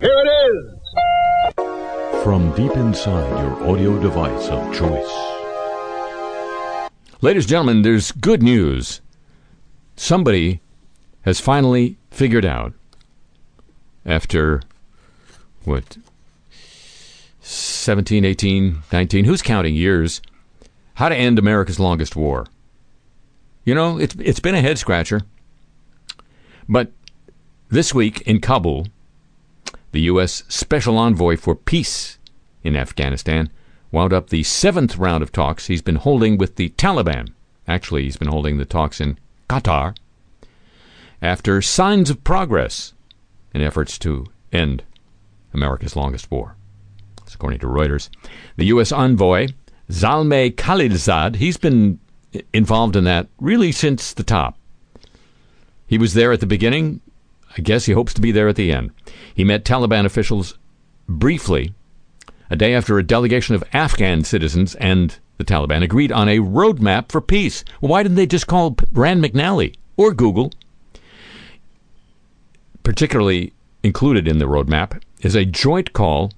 Here it is! From deep inside your audio device of choice. Ladies and gentlemen, there's good news. Somebody has finally figured out, after what, 17, 18, 19, who's counting years, how to end America's longest war. You know, it's, it's been a head scratcher. But this week in Kabul, the U.S. Special Envoy for Peace in Afghanistan wound up the seventh round of talks he's been holding with the Taliban. Actually, he's been holding the talks in Qatar after signs of progress in efforts to end America's longest war. That's according to Reuters. The U.S. envoy, Zalmay Khalilzad, he's been involved in that really since the top. He was there at the beginning. I guess he hopes to be there at the end. He met Taliban officials briefly a day after a delegation of Afghan citizens and the Taliban agreed on a roadmap for peace. Why didn't they just call Rand McNally or Google? Particularly included in the roadmap is a joint call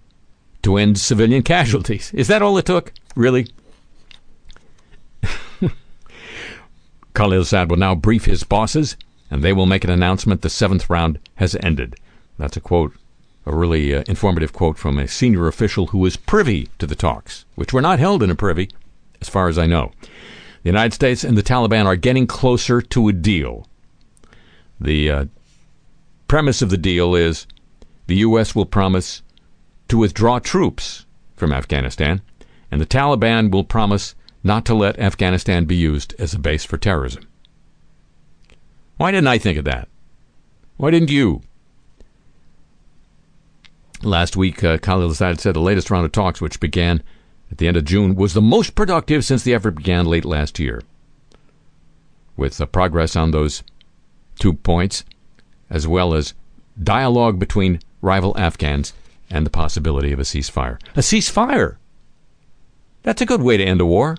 to end civilian casualties. Is that all it took? Really? Khalil Khalilzad will now brief his bosses, and they will make an announcement the seventh round has ended. That's a quote a really uh, informative quote from a senior official who was privy to the talks, which were not held in a privy, as far as I know. The United States and the Taliban are getting closer to a deal. The uh, premise of the deal is the U.S. will promise to withdraw troops from Afghanistan, and the Taliban will promise not to let Afghanistan be used as a base for terrorism. Why didn't I think of that? Why didn't you? Last week, uh, Khalilzad said the latest round of talks, which began at the end of June, was the most productive since the effort began late last year. With uh, progress on those two points, as well as dialogue between rival Afghans and the possibility of a ceasefire. A ceasefire! That's a good way to end a war.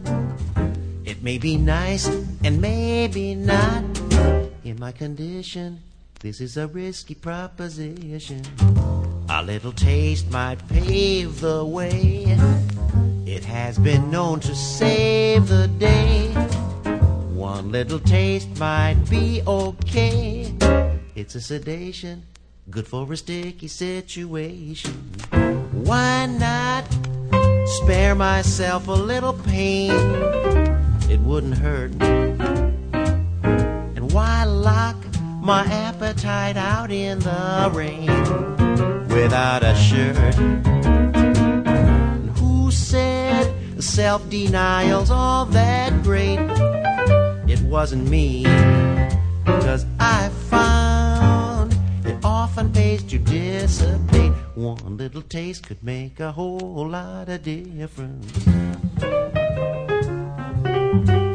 be nice and maybe not. In my condition, this is a risky proposition. A little taste might pave the way. It has been known to save the day. One little taste might be okay. It's a sedation, good for a sticky situation. Why not spare myself a little pain? It wouldn't hurt. And why lock my appetite out in the rain without a shirt? And who said self denial's all that great? It wasn't me, cause I found it often pays to dissipate. One little taste could make a whole lot of difference. Intentions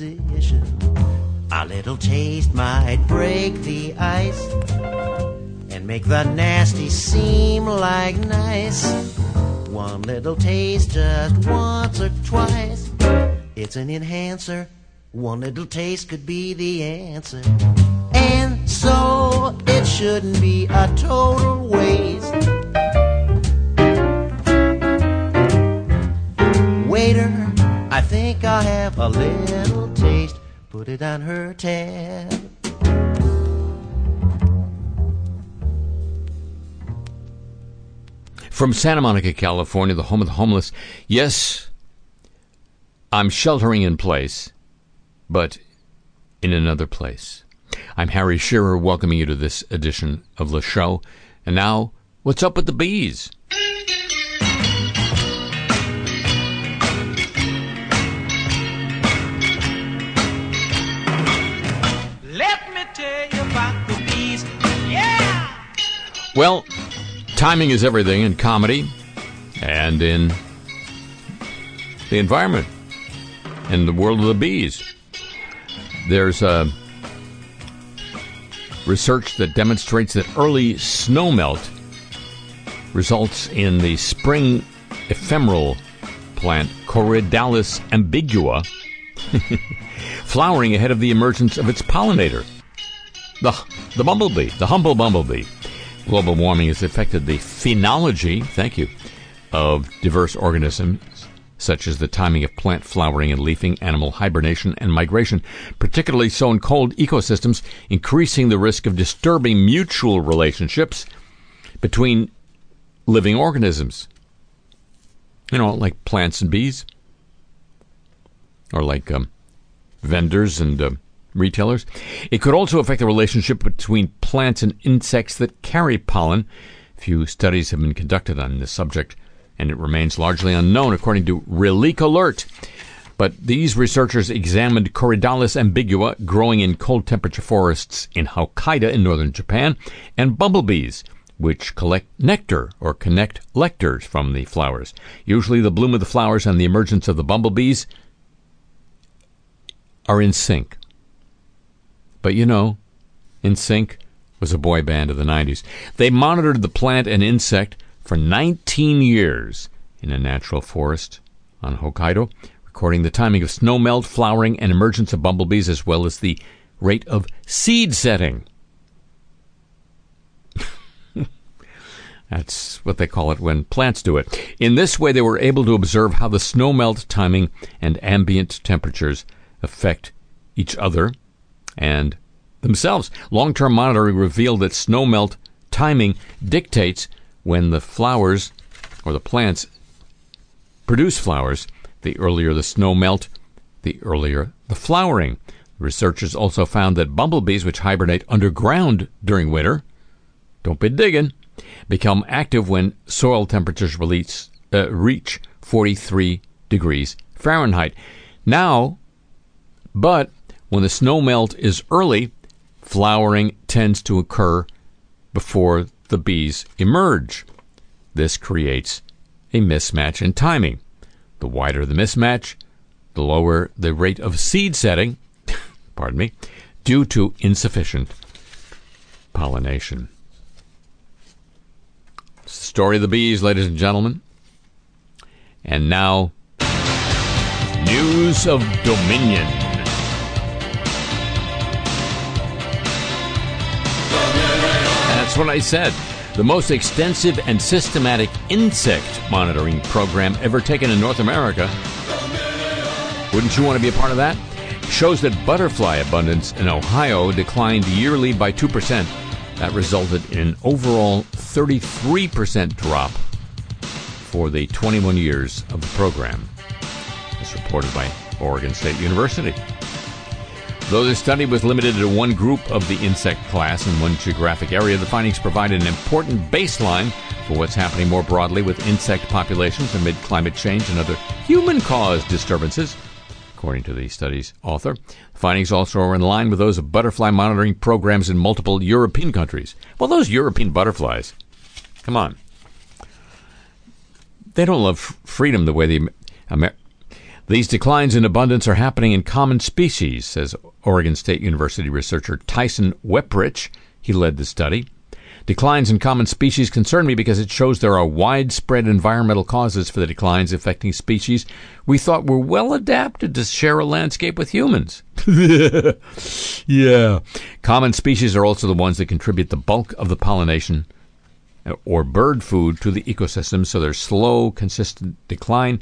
whole disposition. A little taste might break the ice and make the nasty seem like nice. One little taste just once or twice. It's an enhancer. One little taste could be the answer. And so it shouldn't be a total waste. I'll have a little taste. Put it on her tab. From Santa Monica, California, the home of the homeless. Yes, I'm sheltering in place, but in another place. I'm Harry Shearer, welcoming you to this edition of the show. And now, what's up with the bees? Well, timing is everything in comedy and in the environment in the world of the bees. There's a research that demonstrates that early snowmelt results in the spring ephemeral plant Corydalis ambigua flowering ahead of the emergence of its pollinator, the, the bumblebee, the humble bumblebee. Global warming has affected the phenology, thank you, of diverse organisms such as the timing of plant flowering and leafing, animal hibernation, and migration, particularly so in cold ecosystems, increasing the risk of disturbing mutual relationships between living organisms. You know, like plants and bees, or like um, vendors and uh, retailers. It could also affect the relationship between plants and insects that carry pollen. Few studies have been conducted on this subject and it remains largely unknown, according to EurekAlert. But these researchers examined Corydalis ambigua growing in cold temperature forests in Hokkaido in northern Japan, and bumblebees, which collect nectar or connect lectors from the flowers. Usually, the bloom of the flowers and the emergence of the bumblebees are in sync. But you know, In Sync was a boy band of the 90s. They monitored the plant and insect for 19 years in a natural forest on Hokkaido, recording the timing of snowmelt, flowering, and emergence of bumblebees, as well as the rate of seed setting. That's what they call it when plants do it. In this way, they were able to observe how the snowmelt timing and ambient temperatures affect each other and themselves. Long term monitoring revealed that snowmelt timing dictates when the flowers or the plants produce flowers, the earlier the snow melt, the earlier the flowering. Researchers also found that bumblebees, which hibernate underground during winter, don't be digging, become active when soil temperatures release, uh, reach 43 degrees Fahrenheit. Now, but when the snow melt is early, flowering tends to occur before the bees emerge. This creates a mismatch in timing. The wider the mismatch, the lower the rate of seed setting, pardon me, due to insufficient pollination. It's the story of the bees, ladies and gentlemen. And now, news of Dominion. That's what I said. The most extensive and systematic insect monitoring program ever taken in North America. Wouldn't you want to be a part of that? Shows that butterfly abundance in Ohio declined yearly by 2%. That resulted in an overall 33% drop for the 21 years of the program, as reported by Oregon State University. Though this study was limited to one group of the insect class in one geographic area, the findings provide an important baseline for what's happening more broadly with insect populations amid climate change and other human caused disturbances. According to the study's author, the findings also are in line with those of butterfly monitoring programs in multiple European countries. Well, those European butterflies, come on. They don't love freedom the way the Amer- these declines in abundance are happening in common species, says Oregon State University researcher Tyson Wepprich. He led the study. Declines in common species concern me because it shows there are widespread environmental causes for the declines affecting species we thought were well adapted to share a landscape with humans. yeah. Common species are also the ones that contribute the bulk of the pollination uh, or bird food to the ecosystem, so their slow, consistent decline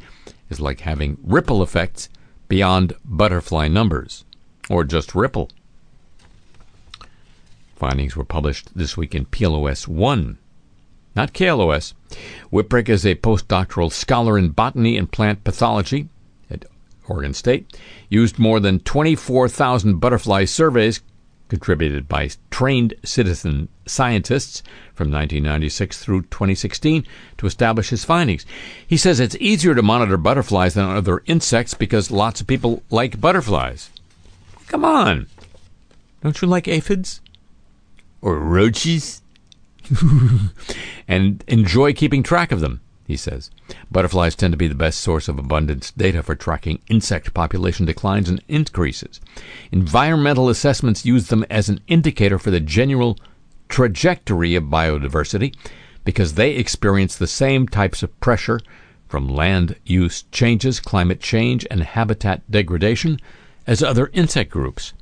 is like having ripple effects beyond butterfly numbers, or just ripple. Findings were published this week in PLOS 1, not KLOS. Wepprich is a postdoctoral scholar in botany and plant pathology at Oregon State, used more than 24,000 butterfly surveys contributed by trained citizen scientists from 1996 through 2016 to establish his findings. He says it's easier to monitor butterflies than other insects because lots of people like butterflies. Come on. Don't you like aphids? Or roaches? and enjoy keeping track of them, he says. Butterflies tend to be the best source of abundance data for tracking insect population declines and increases. Environmental assessments use them as an indicator for the general trajectory of biodiversity because they experience the same types of pressure from land use changes, climate change, and habitat degradation as other insect groups.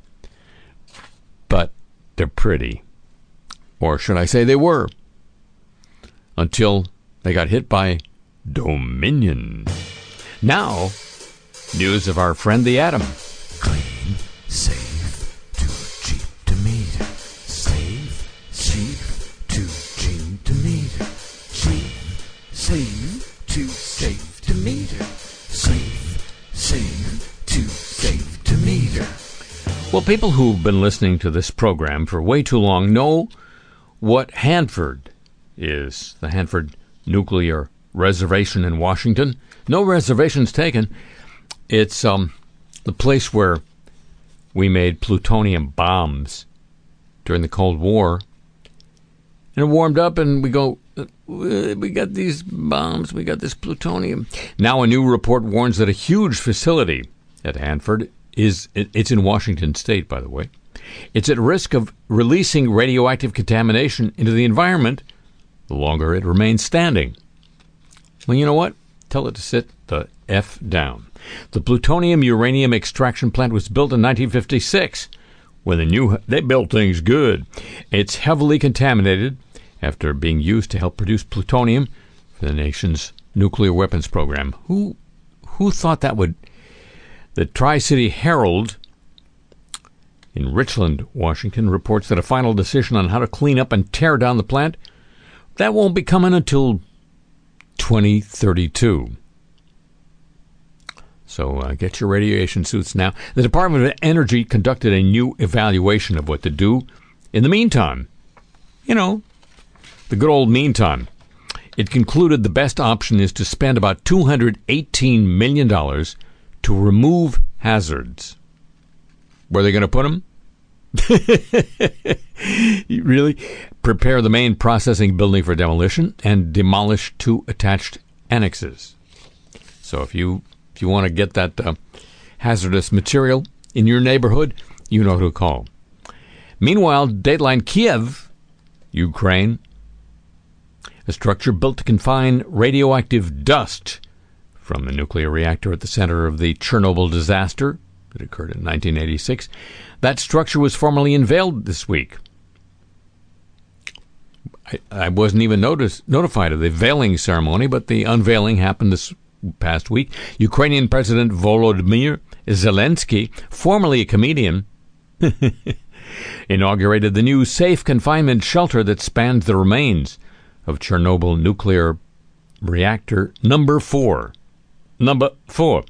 But they're pretty. Or should I say they were? Until they got hit by Dominion. Now, news of our friend the atom. Clean, safe, too cheap to meter. Safe, cheap, too cheap to meter. Cheap, safe, too safe to meter. Safe, safe, too safe to meter. Well, people who've been listening to this program for way too long know what Hanford is the Hanford Nuclear Reservation in Washington. No reservations taken. It's um, the place where we made plutonium bombs during the Cold War. And it warmed up, and we go, "Uh, we got these bombs, we got this plutonium. Now, a new report warns that a huge facility at Hanford is, it's in Washington state, by the way, it's at risk of releasing radioactive contamination into the environment the longer it remains standing. Well, you know what? Tell it to sit the F down. The plutonium uranium extraction plant was built in 1956 when the new they built things good. It's heavily contaminated after being used to help produce plutonium for the nation's nuclear weapons program. Who who thought that would the Tri-City Herald in Richland, Washington reports that a final decision on how to clean up and tear down the plant that won't be coming until 2032. So uh, get your radiation suits now. The Department of Energy conducted a new evaluation of what to do in the meantime. You know, the good old meantime. It concluded the best option is to spend about $218 million to remove hazards. Where are they going to put them? Really prepare the main processing building for demolition and demolish two attached annexes. So if you if you want to get that uh, hazardous material in your neighborhood, you know who to call. Meanwhile, Dateline Kiev, Ukraine, a structure built to confine radioactive dust from the nuclear reactor at the center of the Chernobyl disaster that occurred in 1986. That structure was formally unveiled this week. I, I wasn't even notice, notified of the veiling ceremony, but the unveiling happened this past week. Ukrainian President Volodymyr Zelensky, formerly a comedian, inaugurated the new safe confinement shelter that spans the remains of Chernobyl nuclear reactor number four. Number four.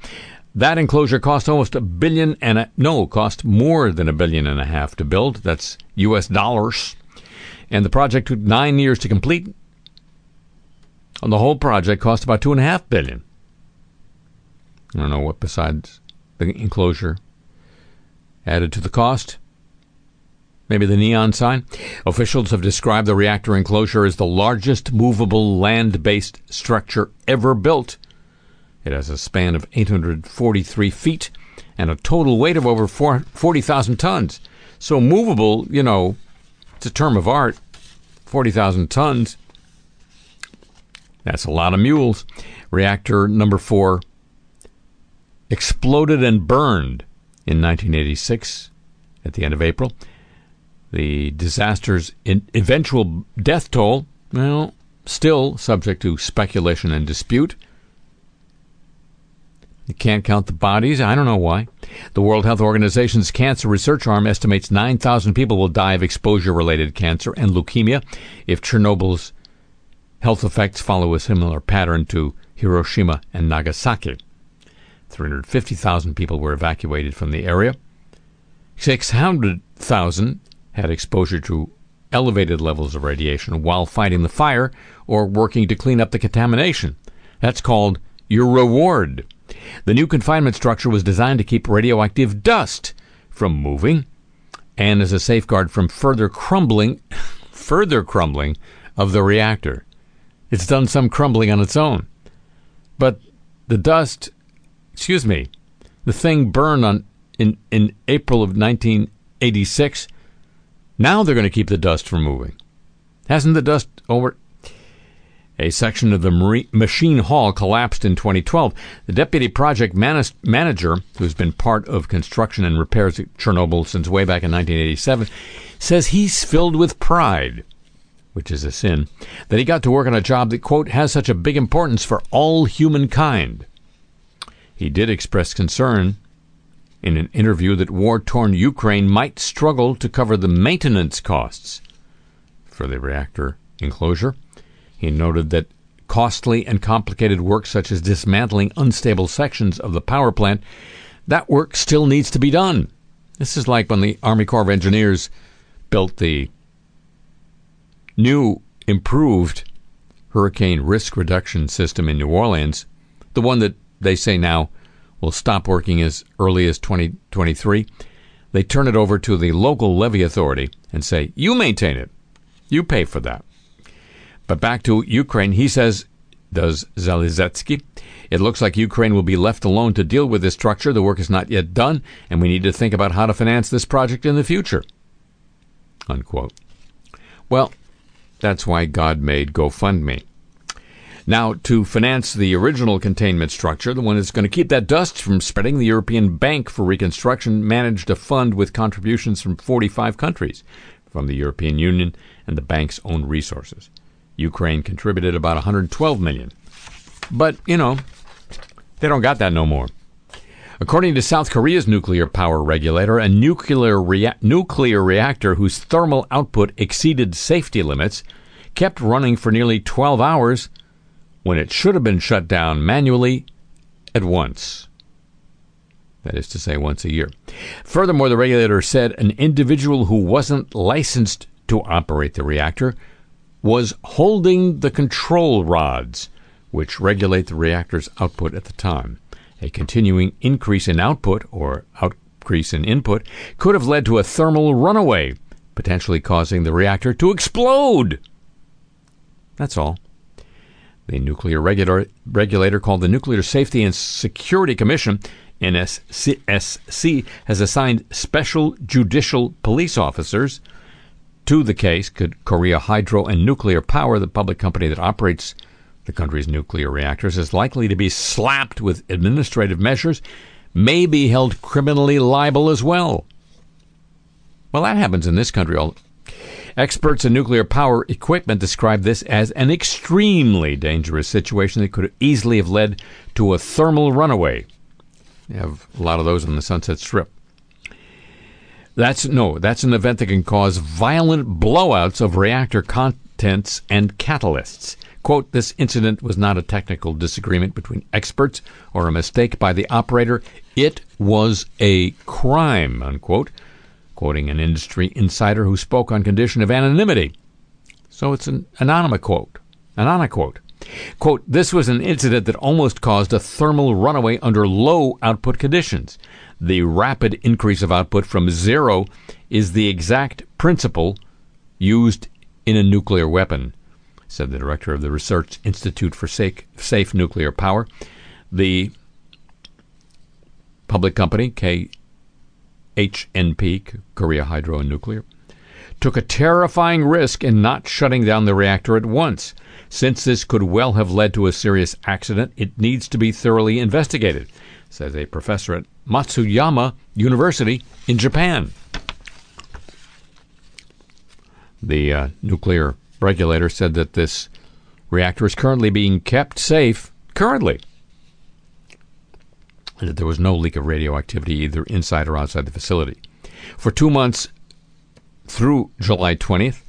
That enclosure cost almost a billion and a, no, cost more than a billion and a half to build. That's U.S. dollars. And the project took nine years to complete. And the whole project cost about two and a half billion. I don't know what besides the enclosure added to the cost. Maybe the neon sign. Officials have described the reactor enclosure as the largest movable land based structure ever built. It has a span of 843 feet and a total weight of over 4 40,000 tons. So movable, you know, it's a term of art. 40,000 tons. That's a lot of mules. Reactor number four exploded and burned in 1986 at the end of April. The disaster's eventual death toll, well, still subject to speculation and dispute. You can't count the bodies. I don't know why. The World Health Organization's cancer research arm estimates 9,000 people will die of exposure related cancer and leukemia if Chernobyl's health effects follow a similar pattern to Hiroshima and Nagasaki. 350,000 people were evacuated from the area. 600,000 had exposure to elevated levels of radiation while fighting the fire or working to clean up the contamination. That's called your reward. The new confinement structure was designed to keep radioactive dust from moving and as a safeguard from further crumbling further crumbling of the reactor. It's done some crumbling on its own. But the dust, excuse me, the thing burned on in, in April of 1986. Now they're going to keep the dust from moving. Hasn't the dust over? A section of the machine hall collapsed in 2012. The deputy project manager, who's been part of construction and repairs at Chernobyl since way back in 1987, says he's filled with pride which is a sin, that he got to work on a job that, quote, has such a big importance for all humankind. He did express concern in an interview that war torn Ukraine might struggle to cover the maintenance costs for the reactor enclosure. He noted that costly and complicated work, such as dismantling unstable sections of the power plant, that work still needs to be done. This is like when the Army Corps of Engineers built the new improved hurricane risk reduction system in New Orleans, the one that they say now will stop working as early as 2023, they turn it over to the local levee authority and say, You maintain it. You pay for that. But back to Ukraine, he says, does Zalizetsky, it looks like Ukraine will be left alone to deal with this structure. The work is not yet done, and we need to think about how to finance this project in the future. Unquote. Well, that's why God made GoFundMe. Now, to finance the original containment structure, the one that's going to keep that dust from spreading, the European Bank for Reconstruction managed a fund with contributions from 45 countries from the European Union and the bank's own resources. Ukraine contributed about 112 million. But, you know, they don't got that no more. According to South Korea's nuclear power regulator, a nuclear, rea- nuclear reactor whose thermal output exceeded safety limits kept running for nearly 12 hours when it should have been shut down manually at once. That is to say, once a year. Furthermore, the regulator said an individual who wasn't licensed to operate the reactor was holding the control rods, which regulate the reactor's output at the time. A continuing increase in output or increase in input could have led to a thermal runaway, potentially causing the reactor to explode. That's all. The nuclear regulator, regulator called the Nuclear Safety and Security Commission, NSC, has assigned special judicial police officers to the case. Could Korea Hydro and Nuclear Power, the public company that operates the country's nuclear reactors, is likely to be slapped with administrative measures, may be held criminally liable as well. Well, that happens in this country. Experts in nuclear power equipment describe this as an extremely dangerous situation that could easily have led to a thermal runaway. You have a lot of those on the Sunset Strip. That's no, that's an event that can cause violent blowouts of reactor contents and catalysts. Quote, this incident was not a technical disagreement between experts or a mistake by the operator. It was a crime, unquote, quoting an industry insider who spoke on condition of anonymity. So it's an anonymous quote. Anonymous quote. Quote, this was an incident that almost caused a thermal runaway under low output conditions. The rapid increase of output from zero is the exact principle used in a nuclear weapon said the director of the Research Institute for Safe, Nuclear Power. The public company, KHNP, Korea Hydro and Nuclear, took a terrifying risk in not shutting down the reactor at once. Since this could well have led to a serious accident, it needs to be thoroughly investigated, says a professor at Matsuyama University in Japan. The uh, nuclear regulator said that this reactor is currently being kept safe, currently. And that there was no leak of radioactivity either inside or outside the facility. For two months through July 20th,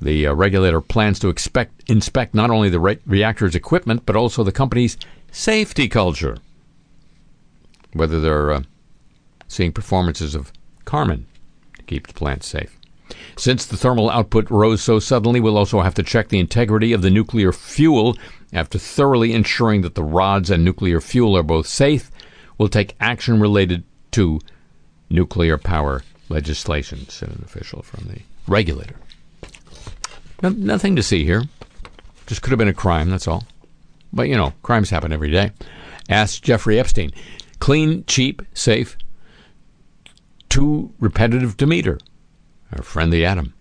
the uh, regulator plans to expect, inspect not only the re- reactor's equipment, but also the company's safety culture. Whether they're uh, seeing performances of Carmen to keep the plant safe. Since the thermal output rose so suddenly, we'll also have to check the integrity of the nuclear fuel. After thoroughly ensuring that the rods and nuclear fuel are both safe, we'll take action related to nuclear power legislation, said an official from the regulator. No, nothing to see here. Just could have been a crime, that's all. But, you know, crimes happen every day. Asked Jeffrey Epstein. Clean, cheap, safe, too repetitive to meter. Our friend the atom.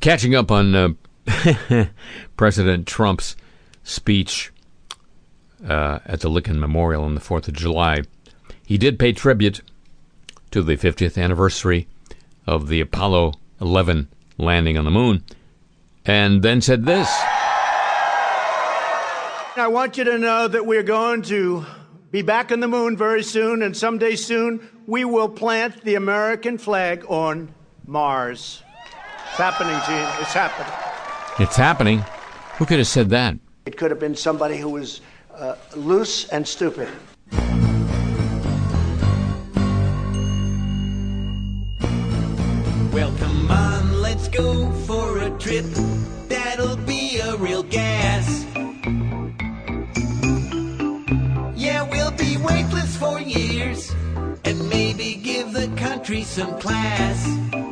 Catching up on uh, President Trump's speech uh, at the Lincoln Memorial on the 4th of July, he did pay tribute to the 50th anniversary of the Apollo 11 landing on the moon, and then said this. I want you to know that we're going to be back on the moon very soon, and someday soon we will plant the American flag on Mars. It's happening, Gene. It's happening. It's happening. Who could have said that? It could have been somebody who was uh, loose and stupid. Well, come on, let's go for a trip. That'll be a real gas. Country some class.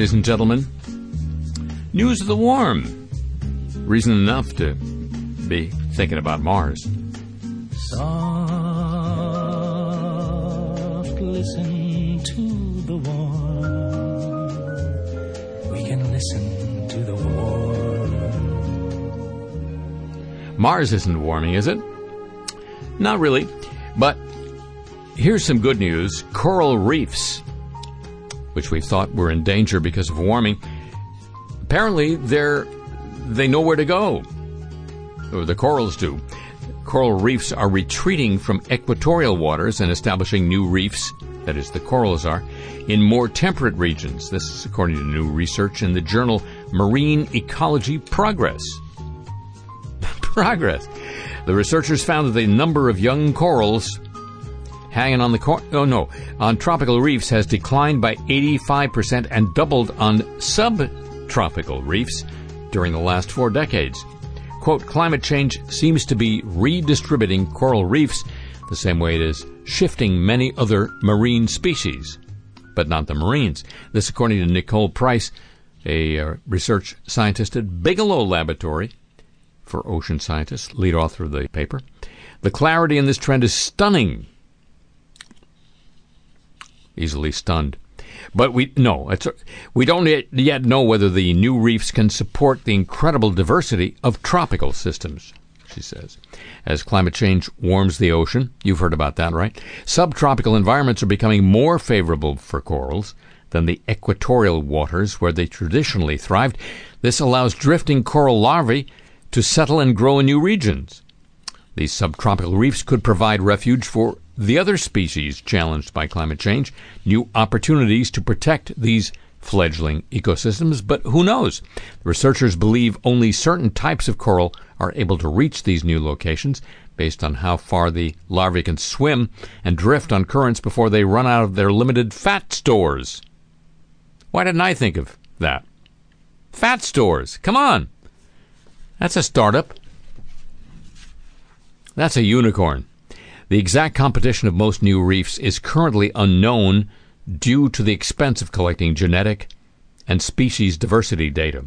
Ladies and gentlemen, news of the warm. Reason enough to be thinking about Mars. Soft, listen to the warm. We can listen to the warm. Mars isn't warming, is it? Not really. But here's some good news coral reefs, which we thought were in danger because of warming, apparently they're, they know where to go. Or the corals do. Coral reefs are retreating from equatorial waters and establishing new reefs, that is, the corals are, in more temperate regions. This is according to new research in the journal Marine Ecology Progress. Progress. The researchers found that the number of young corals hanging on the cor- oh no on tropical reefs has declined by 85% and doubled on subtropical reefs during the last four decades. Quote, climate change seems to be redistributing coral reefs the same way it is shifting many other marine species, but not the marines. This, according to Nicole Price, a uh, research scientist at Bigelow Laboratory for ocean scientists, lead author of the paper. The clarity in this trend is stunning. Easily stunned. But we no, we don't yet know whether the new reefs can support the incredible diversity of tropical systems, she says. As climate change warms the ocean, you've heard about that, right? Subtropical environments are becoming more favorable for corals than the equatorial waters where they traditionally thrived. This allows drifting coral larvae to settle and grow in new regions. These subtropical reefs could provide refuge for the other species challenged by climate change, new opportunities to protect these fledgling ecosystems, but who knows? Researchers believe only certain types of coral are able to reach these new locations based on how far the larvae can swim and drift on currents before they run out of their limited fat stores. Why didn't I think of that? Fat stores. Come on. That's a startup. That's a unicorn. The exact competition of most new reefs is currently unknown due to the expense of collecting genetic and species diversity data.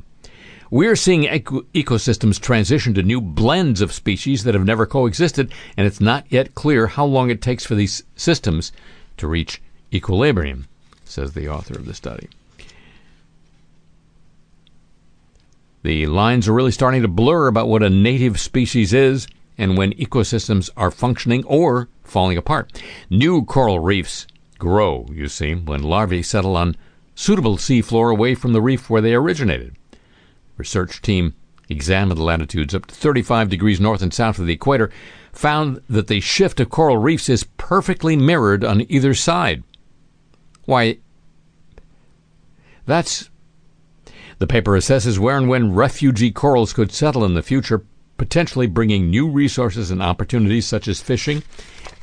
We are seeing eco- ecosystems transition to new blends of species that have never coexisted, and it's not yet clear how long it takes for these systems to reach equilibrium, says the author of the study. The lines are really starting to blur about what a native species is and when ecosystems are functioning or falling apart. New coral reefs grow, you see, when larvae settle on suitable seafloor away from the reef where they originated. Research team examined the latitudes up to 35 degrees north and south of the equator, found that the shift of coral reefs is perfectly mirrored on either side. Why, that's the paper assesses where and when refugee corals could settle in the future, potentially bringing new resources and opportunities such as fishing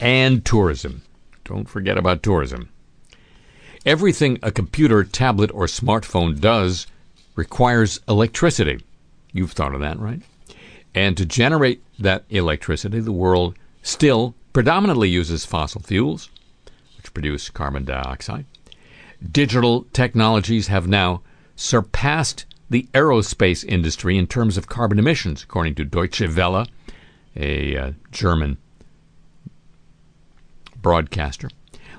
and tourism. Don't forget about tourism. Everything a computer, tablet, or smartphone does requires electricity. You've thought of that, right? And to generate that electricity, the world still predominantly uses fossil fuels, which produce carbon dioxide. Digital technologies have now surpassed the aerospace industry in terms of carbon emissions, according to Deutsche Welle, a uh, German broadcaster.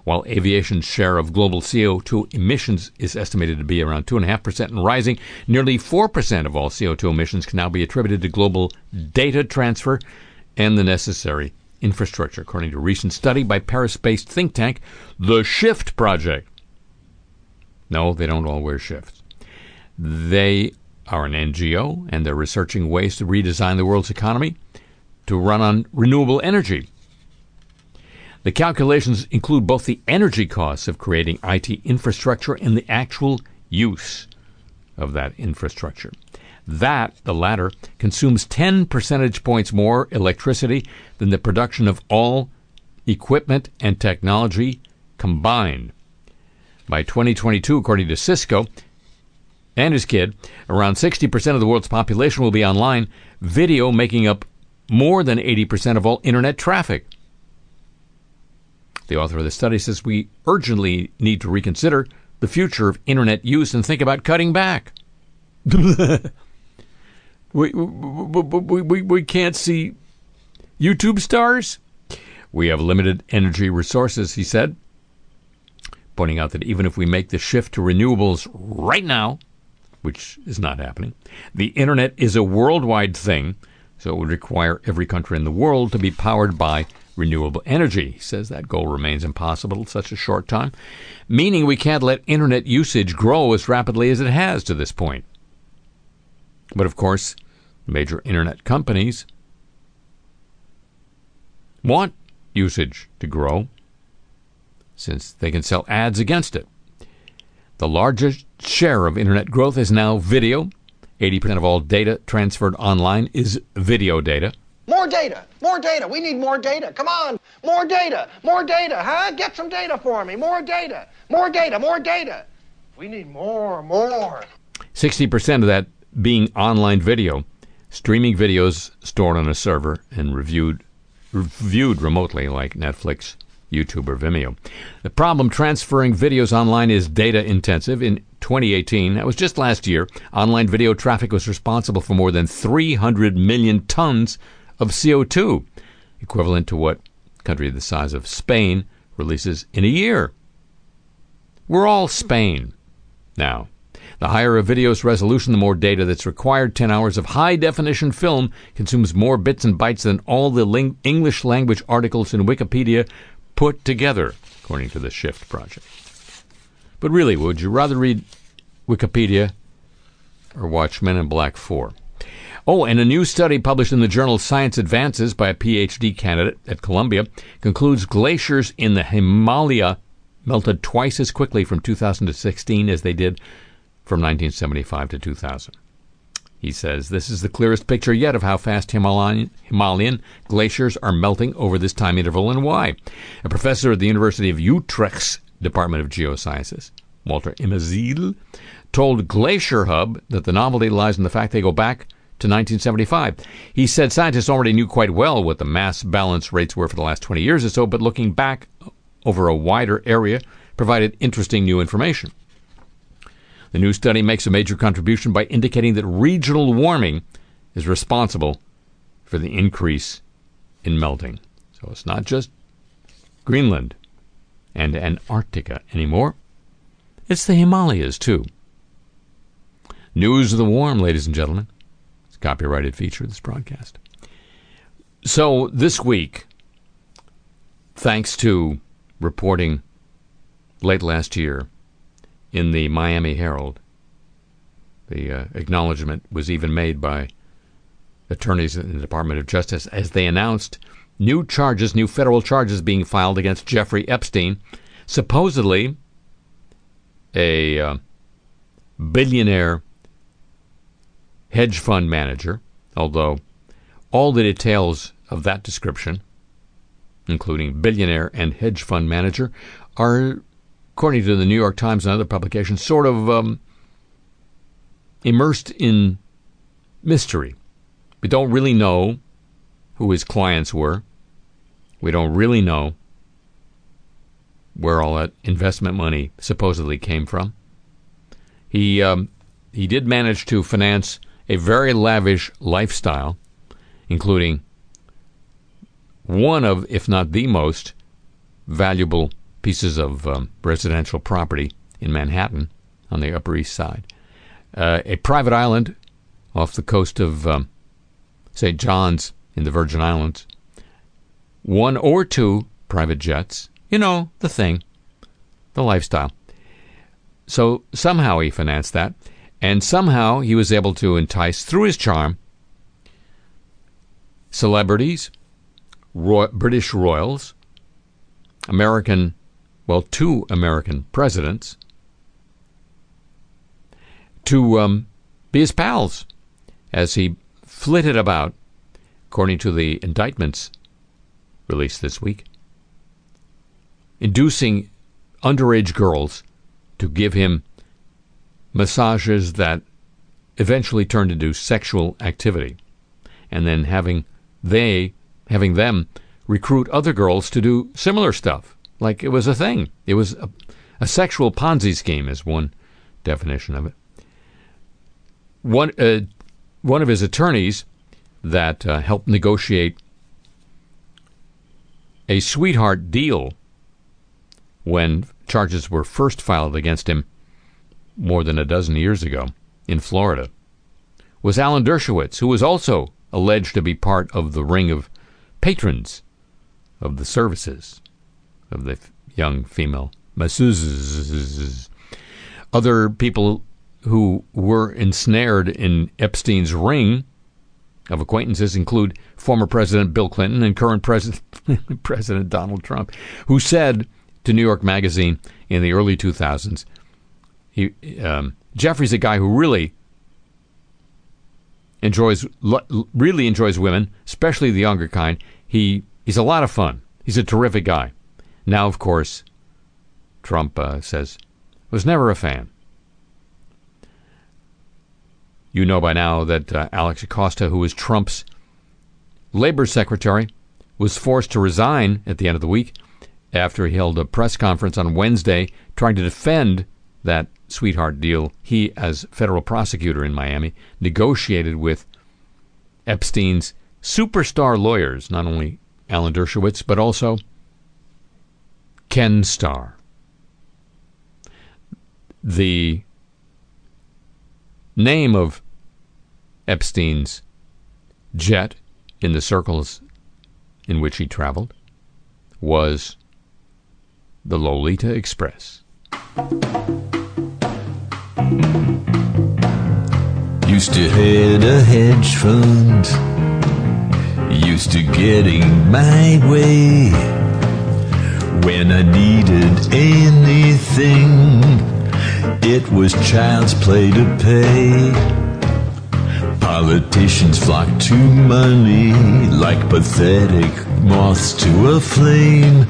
While aviation's share of global CO2 emissions is estimated to be around 2.5% and rising, nearly 4% of all CO2 emissions can now be attributed to global data transfer and the necessary infrastructure, according to a recent study by Paris based think tank, The Shift Project. No, they don't all wear shifts. They are an NGO and they're researching ways to redesign the world's economy to run on renewable energy. The calculations include both the energy costs of creating IT infrastructure and the actual use of that infrastructure. That, the latter, consumes 10 percentage points more electricity than the production of all equipment and technology combined. By 2022, according to Cisco and his kid, around 60% of the world's population will be online, video making up more than 80% of all internet traffic. The author of the study says we urgently need to reconsider the future of internet use and think about cutting back. we, we, we, we, can't see YouTube stars? We have limited energy resources, he said, pointing out that even if we make the shift to renewables right now, which is not happening, the internet is a worldwide thing, so it would require every country in the world to be powered by renewable energy. He says that goal remains impossible in such a short time, meaning we can't let internet usage grow as rapidly as it has to this point. But of course, major internet companies want usage to grow since they can sell ads against it. The largest share of internet growth is now video. 80% of all data transferred online is video data. More data, more data. We need more data. Come on, more data, more data, huh? Get some data for me. More data, more data, more data. We need more, more. 60% of that being online video, streaming videos stored on a server and reviewed viewed remotely like Netflix, YouTube, or Vimeo. The problem transferring videos online is data intensive. In 2018, that was just last year, online video traffic was responsible for more than 300 million tons of CO2, equivalent to what country the size of Spain releases in a year. We're all Spain now. The higher a video's resolution, the more data that's required. 10 hours of high definition film consumes more bits and bytes than all the ling- English language articles in Wikipedia put together, according to the Shift project. But really, would you rather read Wikipedia or watch Men in Black 4? Oh, and a new study published in the journal Science Advances by a PhD candidate at Columbia concludes glaciers in the Himalaya melted twice as quickly from 2016 as they did from 1975 to 2000. He says this is the clearest picture yet of how fast Himalayan, Himalayan glaciers are melting over this time interval and why. A professor at the University of Utrecht's Department of Geosciences, Walter Immerzeel, told Glacier Hub that the novelty lies in the fact they go back to 1975. He said scientists already knew quite well what the mass balance rates were for the last 20 years or so, but looking back over a wider area provided interesting new information. The new study makes a major contribution by indicating that regional warming is responsible for the increase in melting. So it's not just Greenland and Antarctica anymore, it's the Himalayas too. News of the Warm, ladies and gentlemen. It's a copyrighted feature of this broadcast. So this week, thanks to reporting late last year in the Miami Herald. The uh, acknowledgement was even made by attorneys in the Department of Justice as they announced new charges, new federal charges being filed against Jeffrey Epstein, supposedly a uh, billionaire hedge fund manager, although all the details of that description, including billionaire and hedge fund manager, are according to the New York Times and other publications, sort of um, immersed in mystery. We don't really know who his clients were. We don't really know where all that investment money supposedly came from. He um, he did manage to finance a very lavish lifestyle, including one of, if not the most valuable pieces of um, residential property in Manhattan on the Upper East Side, uh, a private island off the coast of um, St. John's in the Virgin Islands, one or two private jets. You know, the thing, the lifestyle. So somehow he financed that, and somehow he was able to entice, through his charm, celebrities, British royals, American well, two American presidents to um, be his pals as he flitted about, according to the indictments released this week, inducing underage girls to give him massages that eventually turned into sexual activity, and then having they having them recruit other girls to do similar stuff like it was a thing. It was a, A sexual Ponzi scheme is one definition of it. One, uh, one of his attorneys that uh, helped negotiate a sweetheart deal when charges were first filed against him more than a dozen years ago in Florida was Alan Dershowitz, who was also alleged to be part of the ring of patrons of the services of the young female masseuses. Other people who were ensnared in Epstein's ring of acquaintances include former President Bill Clinton and current President President Donald Trump, who said to New York Magazine in the early 2000s, he, um, Jeffrey's a guy who really enjoys really enjoys women, especially the younger kind. He he's a lot of fun. He's a terrific guy. Now, of course, Trump uh, says was never a fan. You know by now that uh, Alex Acosta, who was Trump's labor secretary, was forced to resign at the end of the week after he held a press conference on Wednesday trying to defend that sweetheart deal he, as federal prosecutor in Miami, negotiated with Epstein's superstar lawyers, not only Alan Dershowitz, but also Ken Starr. The name of Epstein's jet in the circles in which he traveled was the Lolita Express. Used to head a hedge fund. Used to getting my way. When I needed anything, it was child's play to pay. Politicians flock to money like pathetic moths to a flame.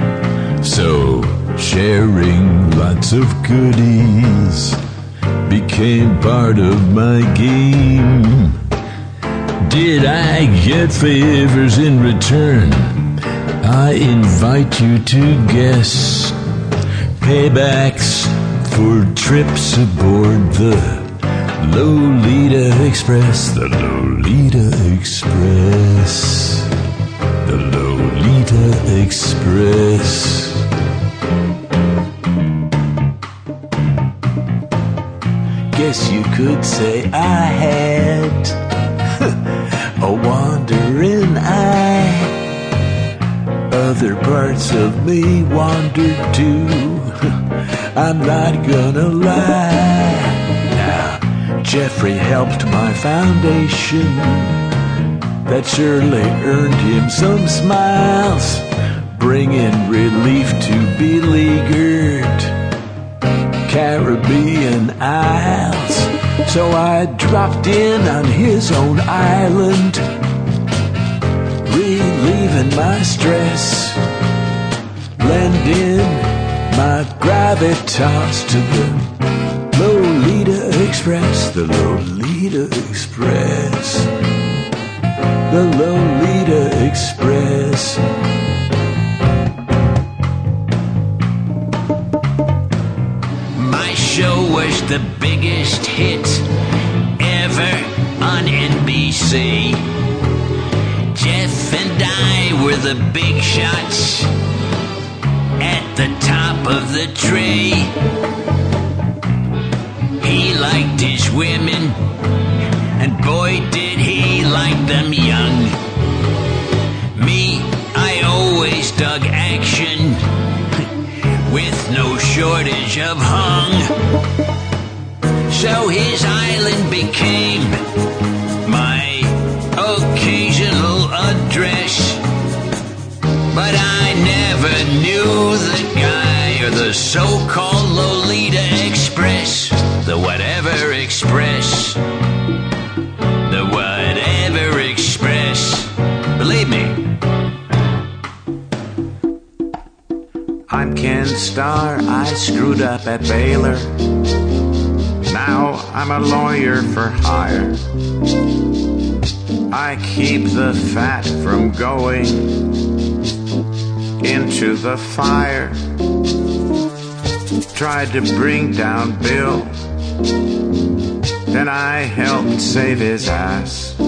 So, sharing lots of goodies became part of my game. Did I get favors in return? I invite you to guess. Paybacks for trips aboard the Lolita Express. The Lolita Express. The Lolita Express. Guess you could say I had a wandering eye. Other parts of me wandered too. I'm not gonna lie. Jeffrey helped my foundation. That surely earned him some smiles, bringing relief to beleaguered Caribbean Isles. So I dropped in on his own island, relieving my stress, lending my gravitas to the Express, the Lolita Express, the Lolita Express. My show was the biggest hit ever on NBC. Jeff and I were the big shots at the top of the tree. He liked his women, and boy, did he like them young. Me, I always dug action with no shortage of hung. So his island became my occasional address. But I never knew the guy or the so called Lolita Express, the whatever express, the whatever express. Believe me, I'm Ken Starr. I screwed up at Baylor. Now I'm a lawyer for hire. I keep the fat from going into the fire. tried to bring down Bill. Then I helped save his ass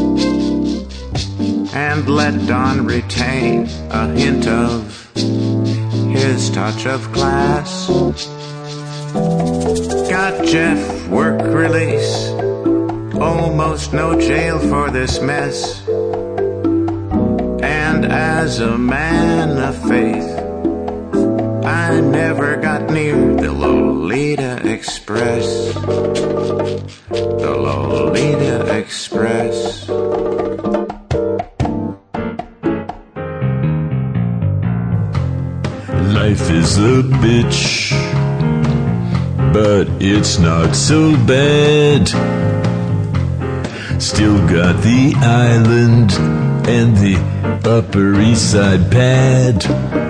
and let Don retain a hint of his touch of class. Got Jeff work release, almost no jail for this mess. And as a man of faith, I never got near the Lolita Express. The Lolita Express. Life is a bitch, but it's not so bad. Still got the island and the Upper East Side pad.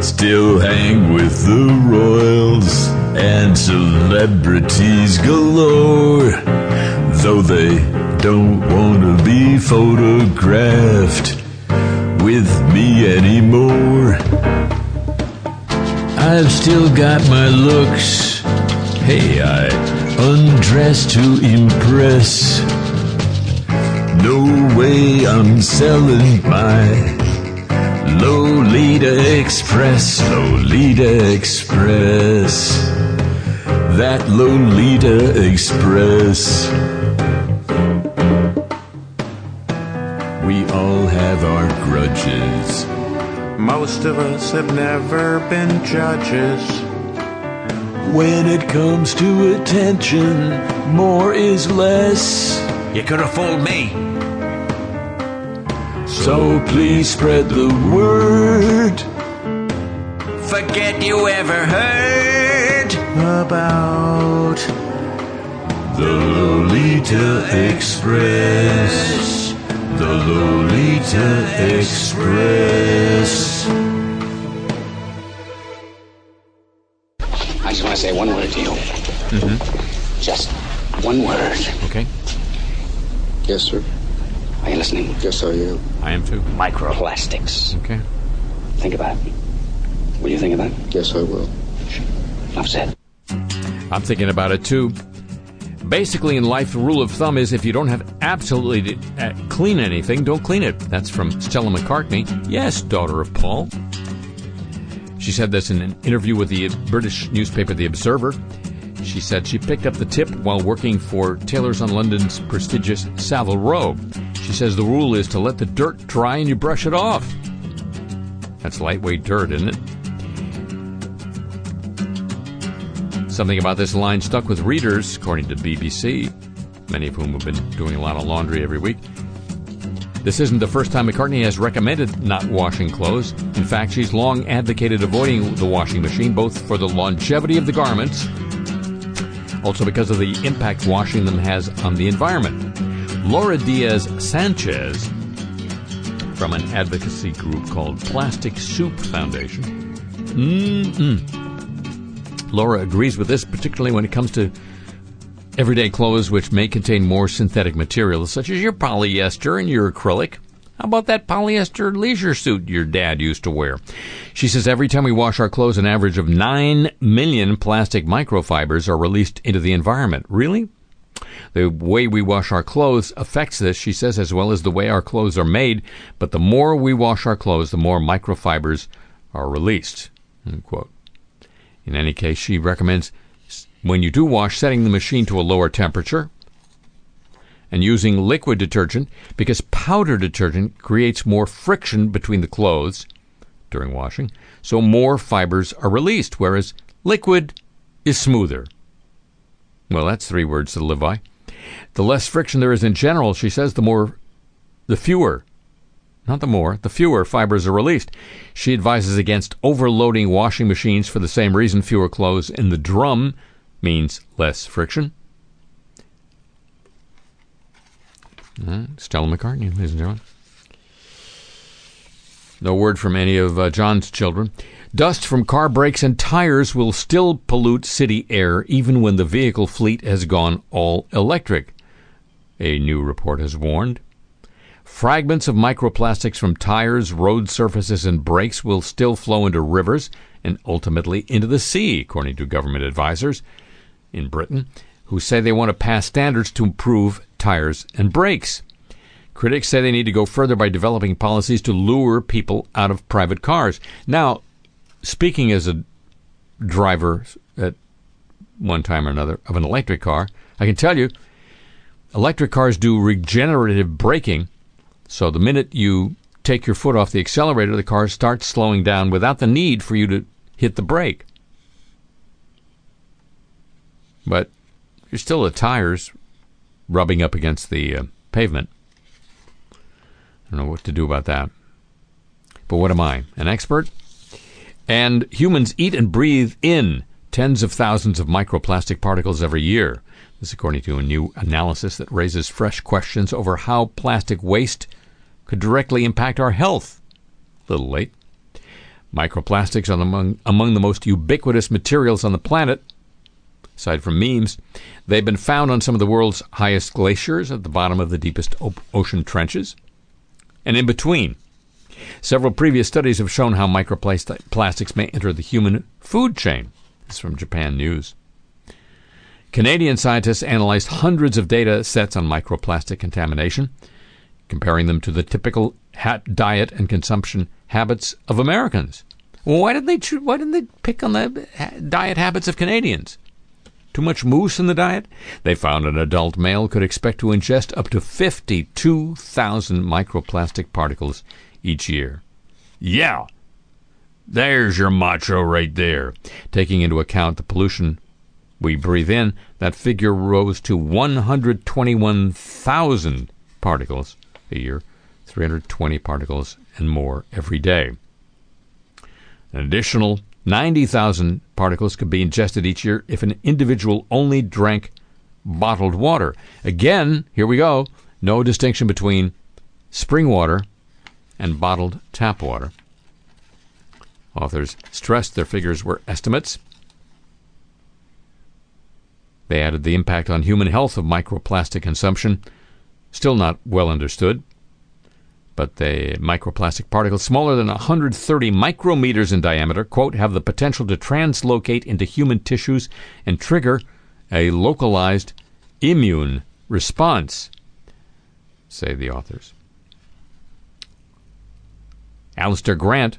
Still hang with the royals and celebrities galore. Though they don't want to be photographed with me anymore. I've still got my looks. Hey, I undress to impress. No way I'm selling my Lolita Express, Lolita Express. That Lolita Express. We all have our grudges. Most of us have never been judges. When it comes to attention, more is less. You could have fooled me. So please spread the word. Forget you ever heard. About The Lolita Express. The Lolita Express. I just want to say one word to you. Mm-hmm. Just one word. Okay. Yes, sir. Are you listening? Yes, I am. I am too. Microplastics. Okay. Think about it. Will you think about it? Yes, I will. Enough said. I'm thinking about it too. Basically, in life, the rule of thumb is if you don't have absolutely to uh, clean anything, don't clean it. That's from Stella McCartney. Yes, daughter of Paul. She said this in an interview with the British newspaper The Observer. She said she picked up the tip while working for tailors on London's prestigious Savile Row. She says the rule is to let the dirt dry and you brush it off. That's lightweight dirt, isn't it? Something about this line stuck with readers, according to BBC, many of whom have been doing a lot of laundry every week. This isn't the first time McCartney has recommended not washing clothes. In fact, she's long advocated avoiding the washing machine, both for the longevity of the garments, also because of the impact washing them has on the environment. Laura Diaz Sanchez, from an advocacy group called Plastic Soup Foundation, mm-mm. Laura agrees with this, particularly when it comes to everyday clothes which may contain more synthetic materials, such as your polyester and your acrylic. How about that polyester leisure suit your dad used to wear? She says every time we wash our clothes, an average of 9 million plastic microfibers are released into the environment. Really? The way we wash our clothes affects this, she says, as well as the way our clothes are made. But the more we wash our clothes, the more microfibers are released. In any case, she recommends when you do wash, setting the machine to a lower temperature and using liquid detergent because powder detergent creates more friction between the clothes during washing, so more fibers are released, whereas liquid is smoother. Well, that's three words to live by. The less friction there is in general, she says, the more, the fewer, not the more, the fewer fibers are released. She advises against overloading washing machines for the same reason fewer clothes in the drum means less friction. Uh, Stella McCartney, ladies and gentlemen. No word from any of uh, John's children. Dust from car brakes and tires will still pollute city air even when the vehicle fleet has gone all electric, a new report has warned. Fragments of microplastics from tires, road surfaces, and brakes will still flow into rivers and ultimately into the sea, according to government advisors in Britain, who say they want to pass standards to improve tires and brakes. Critics say they need to go further by developing policies to lure people out of private cars. Now, speaking as a driver at one time or another of an electric car, I can tell you electric cars do regenerative braking. So the minute you take your foot off the accelerator, the car starts slowing down without the need for you to hit the brake. But you're still the tires rubbing up against the uh, pavement. I don't know what to do about that. But what am I? An expert? And humans eat and breathe in tens of thousands of microplastic particles every year. This, according to a new analysis that raises fresh questions over how plastic waste could directly impact our health. A little late. Microplastics are among, among the most ubiquitous materials on the planet. Aside from memes, they've been found on some of the world's highest glaciers, at the bottom of the deepest o- ocean trenches, and in between. Several previous studies have shown how microplastics may enter the human food chain. This is from Japan News. Canadian scientists analyzed hundreds of data sets on microplastic contamination, comparing them to the typical diet and consumption habits of Americans. Well, why did they choo- why didn't they pick on the diet habits of Canadians? Too much moose in the diet? They found an adult male could expect to ingest up to 52,000 microplastic particles each year. Yeah, there's your macho right there. Taking into account the pollution we breathe in, that figure rose to 121,000 particles a year, 320 particles and more every day. An additional 90,000 particles could be ingested each year if an individual only drank bottled water. Again, here we go. No distinction between spring water and bottled tap water. Authors stressed their figures were estimates. They added the impact on human health of microplastic consumption, still not well understood. But the microplastic particles smaller than 130 micrometers in diameter, quote, have the potential to translocate into human tissues and trigger a localized immune response, say the authors. Alistair Grant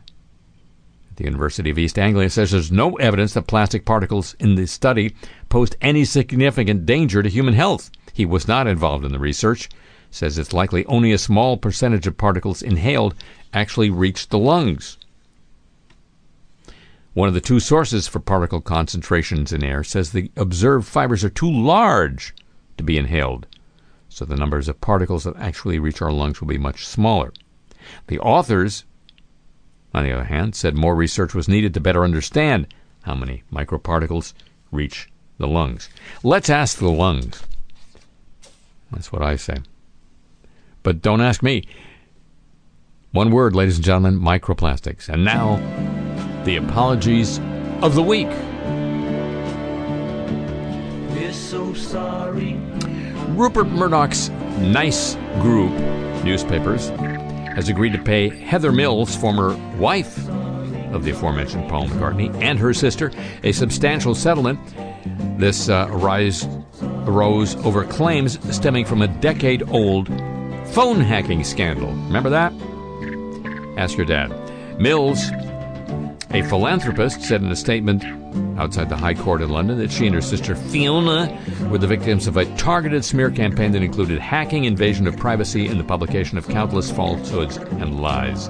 at the University of East Anglia says there's no evidence that plastic particles in the study posed any significant danger to human health. He was not involved in the research, says it's likely only a small percentage of particles inhaled actually reach the lungs. One of the two sources for particle concentrations in air says the observed fibers are too large to be inhaled, so the numbers of particles that actually reach our lungs will be much smaller. The authors, on the other hand, said more research was needed to better understand how many microparticles reach the lungs. Let's ask the lungs. That's what I say. But don't ask me. One word, ladies and gentlemen microplastics. And now, the apologies of the week. We're so sorry. Rupert Murdoch's News Group newspapers has agreed to pay Heather Mills, former wife of the aforementioned Paul McCartney, and her sister a substantial settlement. This uh, arise, arose over claims stemming from a decade old phone hacking scandal. Remember that? Ask your dad. Mills, a philanthropist, said in a statement outside the High Court in London that she and her sister Fiona were the victims of a targeted smear campaign that included hacking, invasion of privacy, and the publication of countless falsehoods and lies.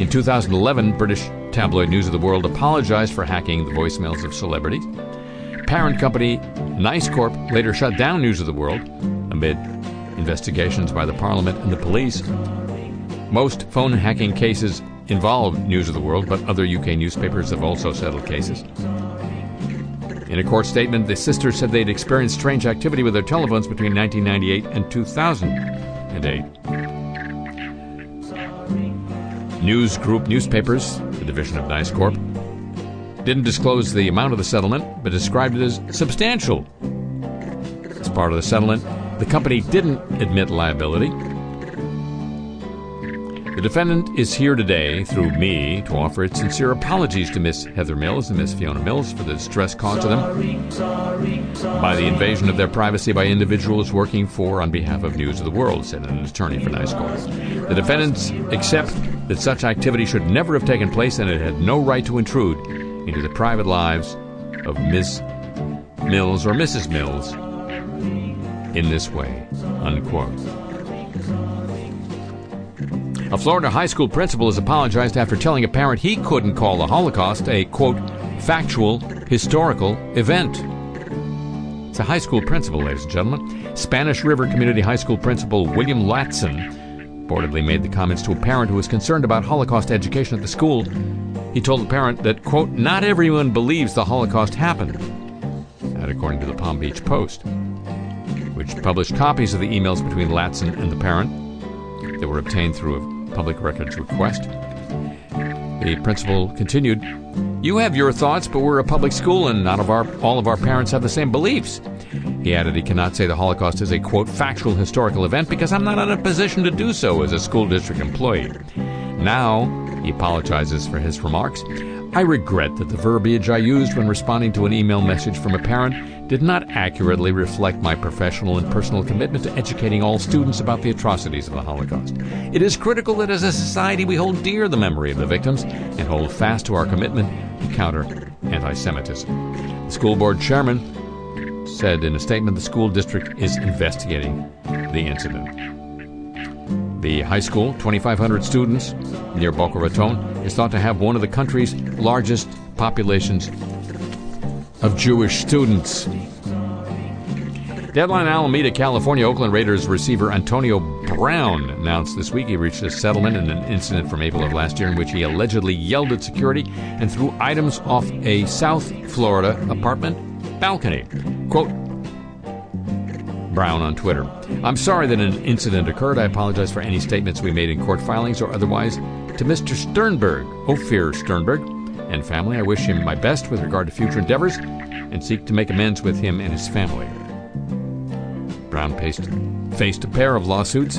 In 2011, British tabloid News of the World apologized for hacking the voicemails of celebrities. Parent company News Corp later shut down News of the World amid investigations by the Parliament and the police. Most phone hacking cases involve News of the World, but other UK newspapers have also settled cases. In a court statement, the sisters said they'd experienced strange activity with their telephones between 1998 and 2008. News Group Newspapers, the division of News Corp, didn't disclose the amount of the settlement, but described it as substantial. As part of the settlement, the company didn't admit liability. The defendant is here today through me to offer its sincere apologies to Miss Heather Mills and Miss Fiona Mills for the distress caused to them by the invasion of their privacy by individuals working for on behalf of News of the World, said an attorney for Nice Guys. The defendants accept that such activity should never have taken place and it had no right to intrude into the private lives of Miss Mills or Mrs. Mills in this way. Unquote. A Florida high school principal has apologized after telling a parent he couldn't call the Holocaust a, quote, factual, historical event. It's a high school principal, ladies and gentlemen. Spanish River Community High School principal William Latson reportedly made the comments to a parent who was concerned about Holocaust education at the school. He told the parent that, quote, not everyone believes the Holocaust happened. That according to the Palm Beach Post, which published copies of the emails between Latson and the parent that were obtained through a public records request. The principal continued, "You have your thoughts, but we're a public school and not of our all of our parents have the same beliefs." He added he cannot say the Holocaust is a quote factual historical event because I'm not in a position to do so as a school district employee. Now, he apologizes for his remarks. I regret that the verbiage I used when responding to an email message from a parent did not accurately reflect my professional and personal commitment to educating all students about the atrocities of the Holocaust. It is critical that as a society we hold dear the memory of the victims and hold fast to our commitment to counter anti Semitism. The school board chairman said in a statement the school district is investigating the incident. The high school, 2,500 students near Boca Raton, is thought to have one of the country's largest populations of Jewish students. Deadline Alameda, California, Oakland Raiders receiver Antonio Brown announced this week he reached a settlement in an incident from April of last year in which he allegedly yelled at security and threw items off a South Florida apartment balcony. Quote, Brown on Twitter. I'm sorry that an incident occurred. I apologize for any statements we made in court filings or otherwise. To Mr. Sternberg, Ophir Sternberg, and family, I wish him my best with regard to future endeavors and seek to make amends with him and his family. Brown faced, faced a pair of lawsuits,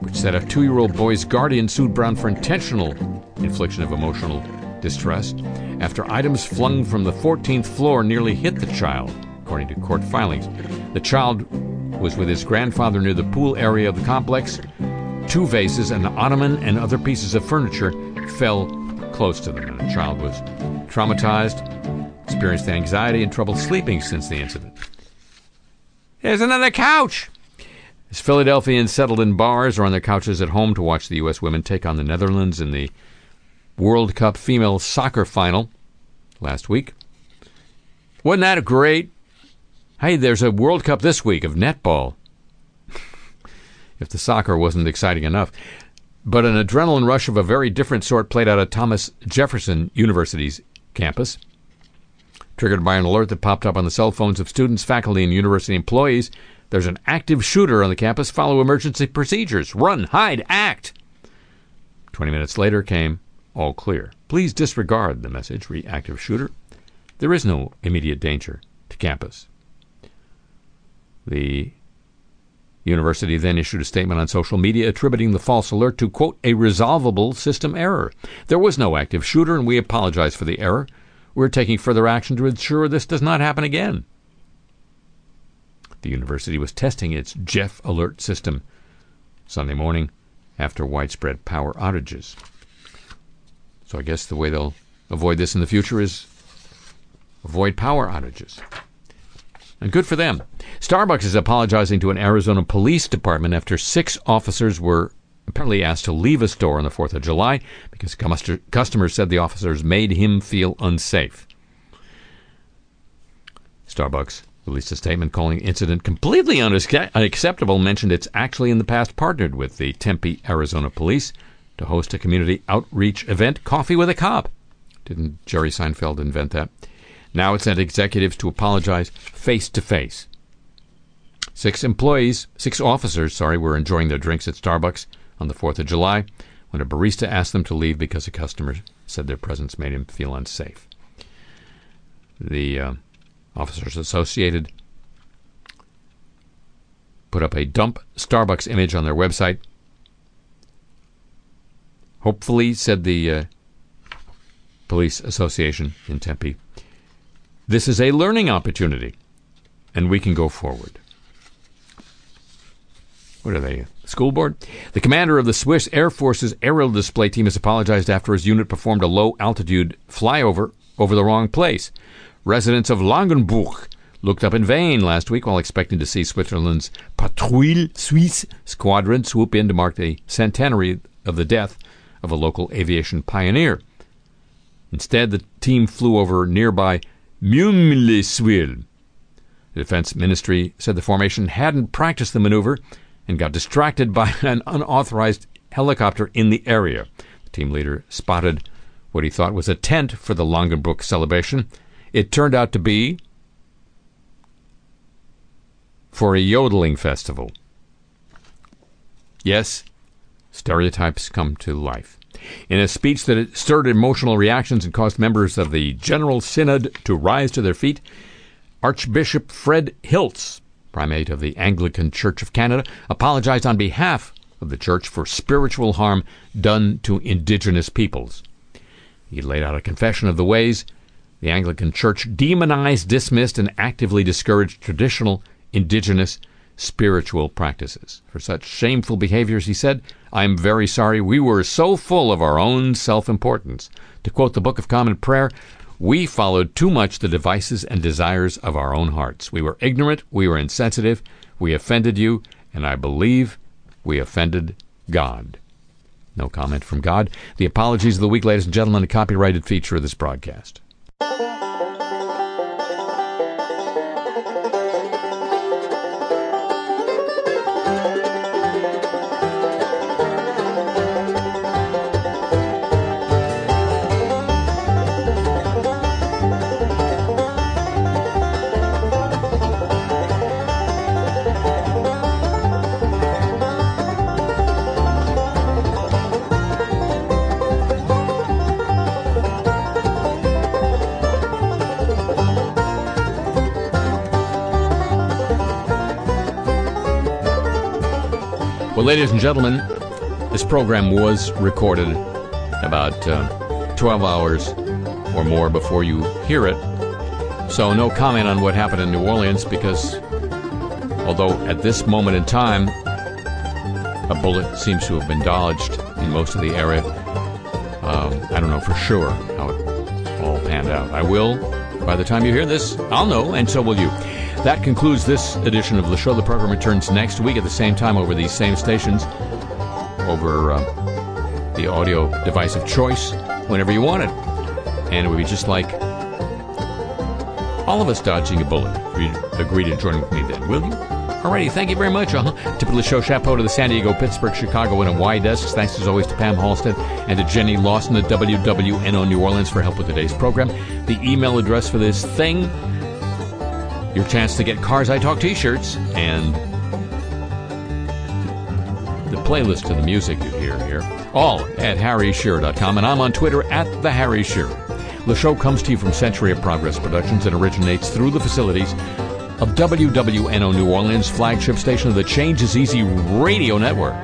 which said a two year old boy's guardian sued Brown for intentional infliction of emotional distress after items flung from the 14th floor nearly hit the child, according to court filings. The child was with his grandfather near the pool area of the complex. Two vases, an ottoman, and other pieces of furniture fell close to them, and the child was traumatized, experienced anxiety, and trouble sleeping since the incident. Here's another couch! As Philadelphians settled in bars or on their couches at home to watch the U.S. women take on the Netherlands in the World Cup female soccer final last week. Wasn't that a great? Hey, there's a World Cup this week of netball. if the soccer wasn't exciting enough. But an adrenaline rush of a very different sort played out at Thomas Jefferson University's campus. Triggered by an alert that popped up on the cell phones of students, faculty, and university employees, there's an active shooter on the campus. Follow emergency procedures. Run, hide, act. Twenty minutes later came all clear. Please disregard the message, reactive shooter. There is no immediate danger to campus. The university then issued a statement on social media attributing the false alert to, quote, a resolvable system error. There was no active shooter, and we apologize for the error. We're taking further action to ensure this does not happen again. The university was testing its Jeff alert system Sunday morning after widespread power outages. So I guess the way they'll avoid this in the future is avoid power outages. And good for them. Starbucks is apologizing to an Arizona police department after six officers were apparently asked to leave a store on the 4th of July because customers said the officers made him feel unsafe. Starbucks released a statement calling incident completely unacceptable, mentioned it's actually in the past partnered with the Tempe, Arizona police to host a community outreach event, Coffee with a Cop. Didn't Jerry Seinfeld invent that? Now it sent executives to apologize face to face. Six employees, six officers, sorry, were enjoying their drinks at Starbucks on the 4th of July when a barista asked them to leave because a customer said their presence made him feel unsafe. The uh, officers associated put up a dump Starbucks image on their website Hopefully, said the uh, Police Association in Tempe, this is a learning opportunity and we can go forward. What are they? School board? The commander of the Swiss Air Force's aerial display team has apologized after his unit performed a low altitude flyover over the wrong place. Residents of Langenbruck looked up in vain last week while expecting to see Switzerland's Patrouille Suisse squadron swoop in to mark the centenary of the death of a local aviation pioneer. Instead, the team flew over nearby Mümliswil. The Defense Ministry said the formation hadn't practiced the maneuver and got distracted by an unauthorized helicopter in the area. The team leader spotted what he thought was a tent for the Langenbruck celebration. It turned out to be for a yodeling festival. Yes, stereotypes come to life. In a speech that stirred emotional reactions and caused members of the General Synod to rise to their feet, Archbishop Fred Hiltz, primate of the Anglican Church of Canada, apologized on behalf of the church for spiritual harm done to indigenous peoples. He laid out a confession of the ways the Anglican Church demonized, dismissed, and actively discouraged traditional indigenous spiritual practices. For such shameful behaviors, he said, I am very sorry. We were so full of our own self importance. To quote the Book of Common Prayer, we followed too much the devices and desires of our own hearts. We were ignorant, we were insensitive, we offended you, and I believe we offended God. No comment from God. The apologies of the week, ladies and gentlemen, a copyrighted feature of this broadcast. Well, ladies and gentlemen, this program was recorded about uh, 12 hours or more before you hear it. So, no comment on what happened in New Orleans because, although at this moment in time, a bullet seems to have been dodged in most of the area, um, I don't know for sure how it all panned out. I will, by the time you hear this, I'll know, and so will you. That concludes this edition of the show. The program returns next week at the same time over these same stations, over uh, the audio device of choice, whenever you want it. And it would be just like all of us dodging a bullet. You'd agree to join with me then, will you? Alrighty, thank you very much. Uh-huh. Typically show chapeau to the San Diego, Pittsburgh, Chicago, and Hawaii desks. Thanks as always to Pam Halstead and to Jenny Lawson at WWNO New Orleans for help with today's program. The email address for this thing, your chance to get Cars I Talk t-shirts, and the playlist to the music you hear here, all at harryshearer.com, and I'm on Twitter at the Harry Shearer. The show comes to you from Century of Progress Productions and originates through the facilities of WWNO New Orleans, flagship station of the Change is Easy radio network.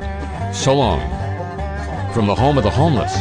So long from the home of the homeless.